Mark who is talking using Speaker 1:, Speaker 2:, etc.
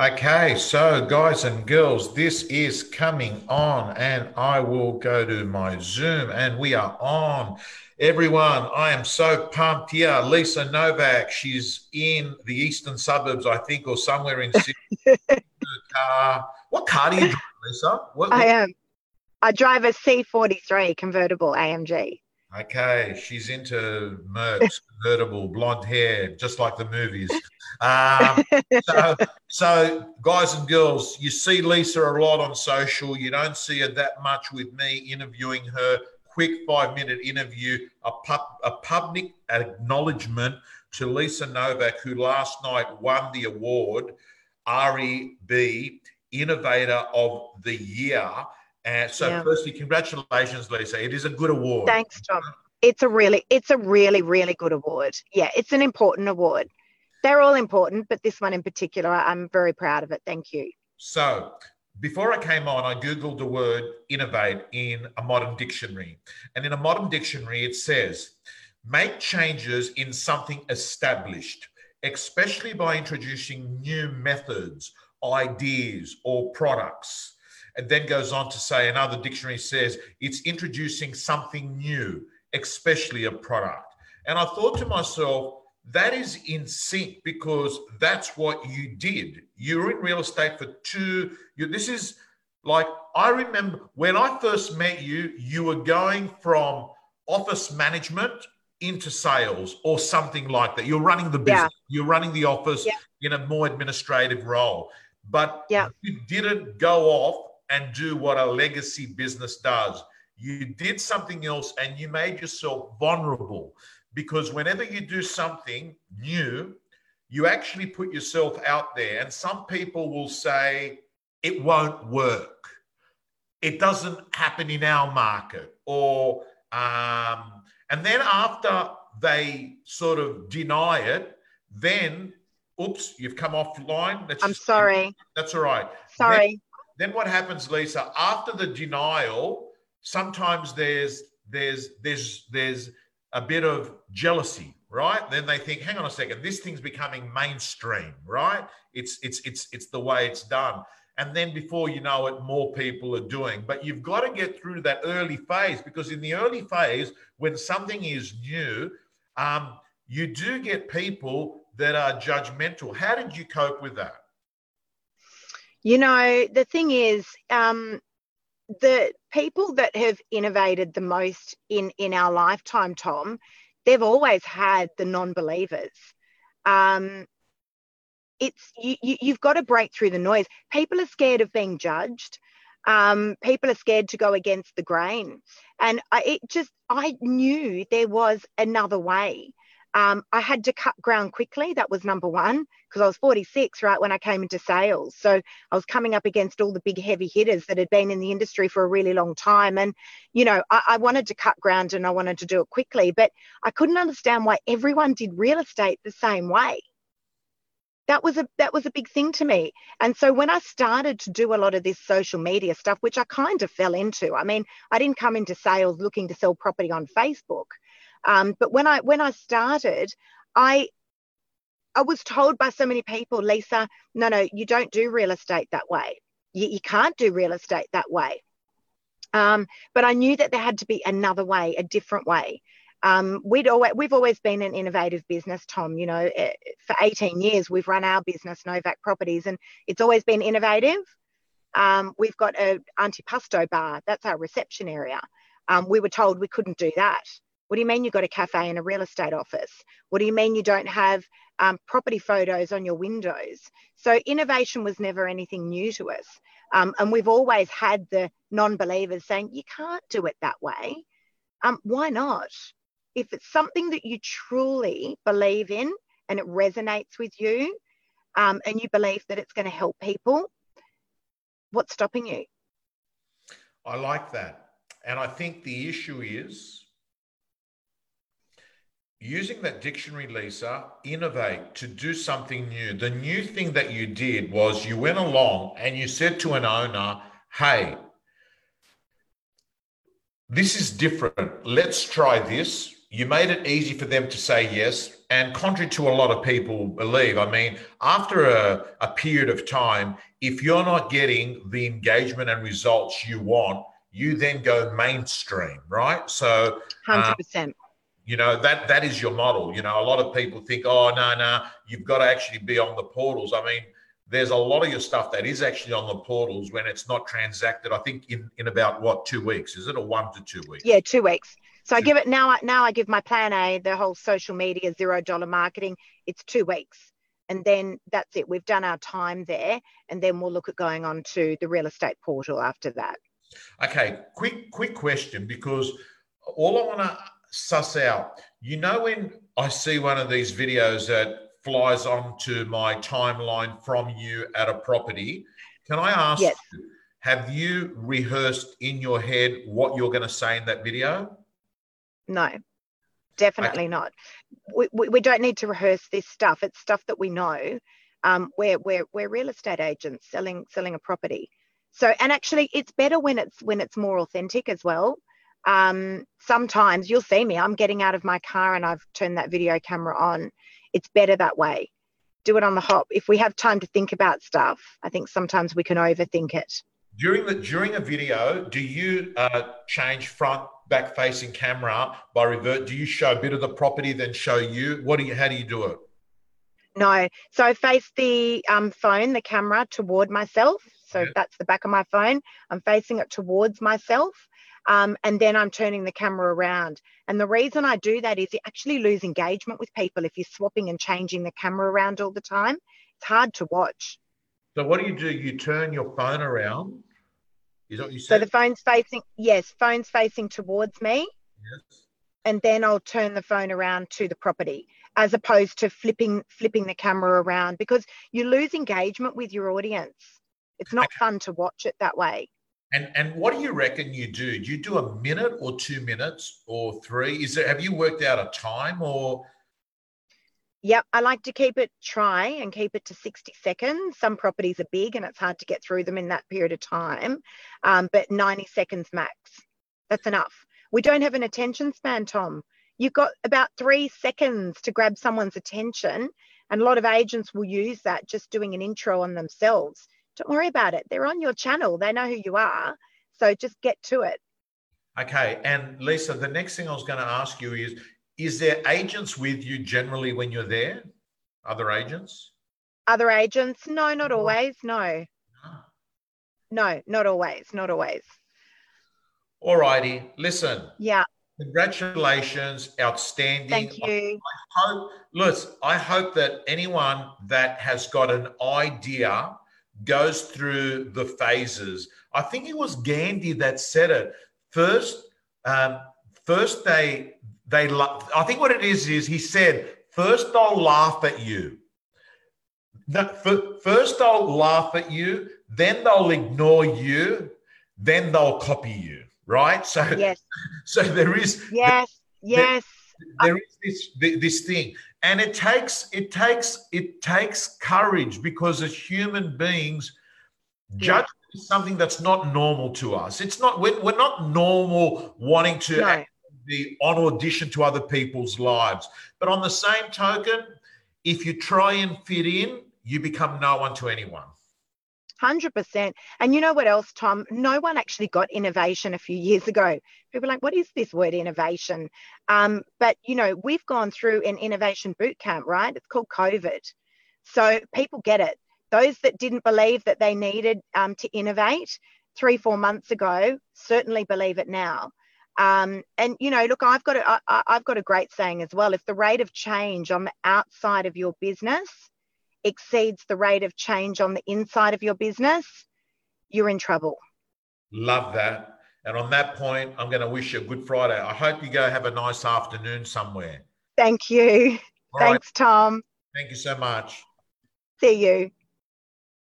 Speaker 1: Okay, so guys and girls, this is coming on, and I will go to my Zoom, and we are on. Everyone, I am so pumped here. Lisa Novak, she's in the eastern suburbs, I think, or somewhere in Sydney. car. What car do you drive, Lisa? What,
Speaker 2: I am. I drive a C43 convertible AMG.
Speaker 1: Okay, she's into Mercs, convertible, blonde hair, just like the movies. Um, so, so, guys and girls, you see Lisa a lot on social. You don't see her that much with me interviewing her. Quick five minute interview, a, pub, a public acknowledgement to Lisa Novak, who last night won the award, REB Innovator of the Year and so, yeah. firstly, congratulations, Lisa. It is a good award.
Speaker 2: Thanks, Tom. It's a really, it's a really, really good award. Yeah, it's an important award. They're all important, but this one in particular, I'm very proud of it. Thank you.
Speaker 1: So, before I came on, I Googled the word innovate in a modern dictionary. And in a modern dictionary, it says make changes in something established, especially by introducing new methods, ideas, or products and then goes on to say another dictionary says it's introducing something new, especially a product. And I thought to myself, that is in sync because that's what you did. You're in real estate for two. You, this is like I remember when I first met you, you were going from office management into sales or something like that. You're running the business, yeah. you're running the office yeah. in a more administrative role. But yeah. you didn't go off and do what a legacy business does. You did something else and you made yourself vulnerable because whenever you do something new, you actually put yourself out there. And some people will say, it won't work. It doesn't happen in our market. Or, um, and then after they sort of deny it, then, oops, you've come offline.
Speaker 2: That's I'm sorry.
Speaker 1: That's all right.
Speaker 2: Sorry.
Speaker 1: Then what happens, Lisa? After the denial, sometimes there's there's there's there's a bit of jealousy, right? Then they think, hang on a second, this thing's becoming mainstream, right? It's it's it's it's the way it's done. And then before you know it, more people are doing. But you've got to get through that early phase because in the early phase, when something is new, um, you do get people that are judgmental. How did you cope with that?
Speaker 2: You know, the thing is, um, the people that have innovated the most in in our lifetime, Tom, they've always had the non-believers. Um, it's you, you have got to break through the noise. People are scared of being judged. Um, people are scared to go against the grain, and I, it just I knew there was another way. Um, I had to cut ground quickly. That was number one because I was 46, right, when I came into sales. So I was coming up against all the big heavy hitters that had been in the industry for a really long time. And, you know, I, I wanted to cut ground and I wanted to do it quickly, but I couldn't understand why everyone did real estate the same way. That was a that was a big thing to me. And so when I started to do a lot of this social media stuff, which I kind of fell into, I mean, I didn't come into sales looking to sell property on Facebook. Um, but when I when I started, I I was told by so many people, Lisa, no, no, you don't do real estate that way. You, you can't do real estate that way. Um, but I knew that there had to be another way, a different way. Um, we'd always, we've always been an innovative business, Tom. You know, eh, for 18 years, we've run our business, Novak Properties, and it's always been innovative. Um, we've got a antipasto bar. That's our reception area. Um, we were told we couldn't do that. What do you mean you've got a cafe and a real estate office? What do you mean you don't have um, property photos on your windows? So innovation was never anything new to us. Um, and we've always had the non believers saying, you can't do it that way. Um, why not? If it's something that you truly believe in and it resonates with you um, and you believe that it's going to help people, what's stopping you?
Speaker 1: I like that. And I think the issue is using that dictionary, Lisa, innovate to do something new. The new thing that you did was you went along and you said to an owner, hey, this is different. Let's try this. You made it easy for them to say yes. And contrary to a lot of people believe, I mean, after a, a period of time, if you're not getting the engagement and results you want, you then go mainstream, right? So,
Speaker 2: um, hundred percent.
Speaker 1: You know that that is your model. You know, a lot of people think, oh no, no, you've got to actually be on the portals. I mean, there's a lot of your stuff that is actually on the portals when it's not transacted. I think in in about what two weeks is it, or one to two weeks?
Speaker 2: Yeah, two weeks. So I give it now. Now I give my plan A, the whole social media zero dollar marketing. It's two weeks, and then that's it. We've done our time there, and then we'll look at going on to the real estate portal after that.
Speaker 1: Okay, quick quick question because all I want to suss out. You know, when I see one of these videos that flies onto my timeline from you at a property, can I ask?
Speaker 2: Yes.
Speaker 1: Have you rehearsed in your head what you're going to say in that video?
Speaker 2: No, definitely okay. not. We, we, we, don't need to rehearse this stuff. It's stuff that we know. Um, we're, we're, we're real estate agents selling selling a property. So and actually it's better when it's when it's more authentic as well. Um, sometimes you'll see me, I'm getting out of my car and I've turned that video camera on. It's better that way. Do it on the hop. If we have time to think about stuff, I think sometimes we can overthink it.
Speaker 1: During the during a video, do you uh, change front back facing camera by revert? Do you show a bit of the property then show you? What do you? How do you do it?
Speaker 2: No. So I face the um, phone, the camera toward myself. So yeah. that's the back of my phone. I'm facing it towards myself. Um, and then I'm turning the camera around. And the reason I do that is you actually lose engagement with people if you're swapping and changing the camera around all the time. It's hard to watch.
Speaker 1: So what do you do? You turn your phone around. Is that what you
Speaker 2: said? So the phone's facing, yes, phone's facing towards me. Yes. And then I'll turn the phone around to the property as opposed to flipping flipping the camera around because you lose engagement with your audience. It's not okay. fun to watch it that way.
Speaker 1: And and what do you reckon you do? Do you do a minute or two minutes or three? Is there have you worked out a time or
Speaker 2: Yep, I like to keep it try and keep it to 60 seconds. Some properties are big and it's hard to get through them in that period of time, um, but 90 seconds max. That's enough. We don't have an attention span, Tom. You've got about three seconds to grab someone's attention, and a lot of agents will use that just doing an intro on themselves don't worry about it. They're on your channel. They know who you are. So just get to it.
Speaker 1: Okay. And Lisa, the next thing I was going to ask you is Is there agents with you generally when you're there? Other agents?
Speaker 2: Other agents? No, not always. No. No, not always. Not always.
Speaker 1: All righty. Listen.
Speaker 2: Yeah.
Speaker 1: Congratulations, outstanding.
Speaker 2: Thank you.
Speaker 1: I hope, listen, I hope that anyone that has got an idea goes through the phases. I think it was Gandhi that said it. First, um, first they they. I think what it is is he said first they'll laugh at you. First they'll laugh at you, then they'll ignore you, then they'll copy you. Right? So
Speaker 2: yes.
Speaker 1: So there is
Speaker 2: yes, there, yes.
Speaker 1: There is this this thing and it takes it takes it takes courage because as human beings judgment yeah. is something that's not normal to us it's not we're, we're not normal wanting to no. be on audition to other people's lives but on the same token if you try and fit in you become no one to anyone
Speaker 2: 100%. And you know what else, Tom? No one actually got innovation a few years ago. People like, what is this word innovation? Um, but, you know, we've gone through an innovation boot camp, right? It's called COVID. So people get it. Those that didn't believe that they needed um, to innovate three, four months ago certainly believe it now. Um, and you know, look, I've got a, I, I've got a great saying as well. If the rate of change on the outside of your business exceeds the rate of change on the inside of your business, you're in trouble.
Speaker 1: Love that. And on that point, I'm going to wish you a good Friday. I hope you go have a nice afternoon somewhere.
Speaker 2: Thank you. All Thanks, right. Tom.
Speaker 1: Thank you so much.
Speaker 2: See you.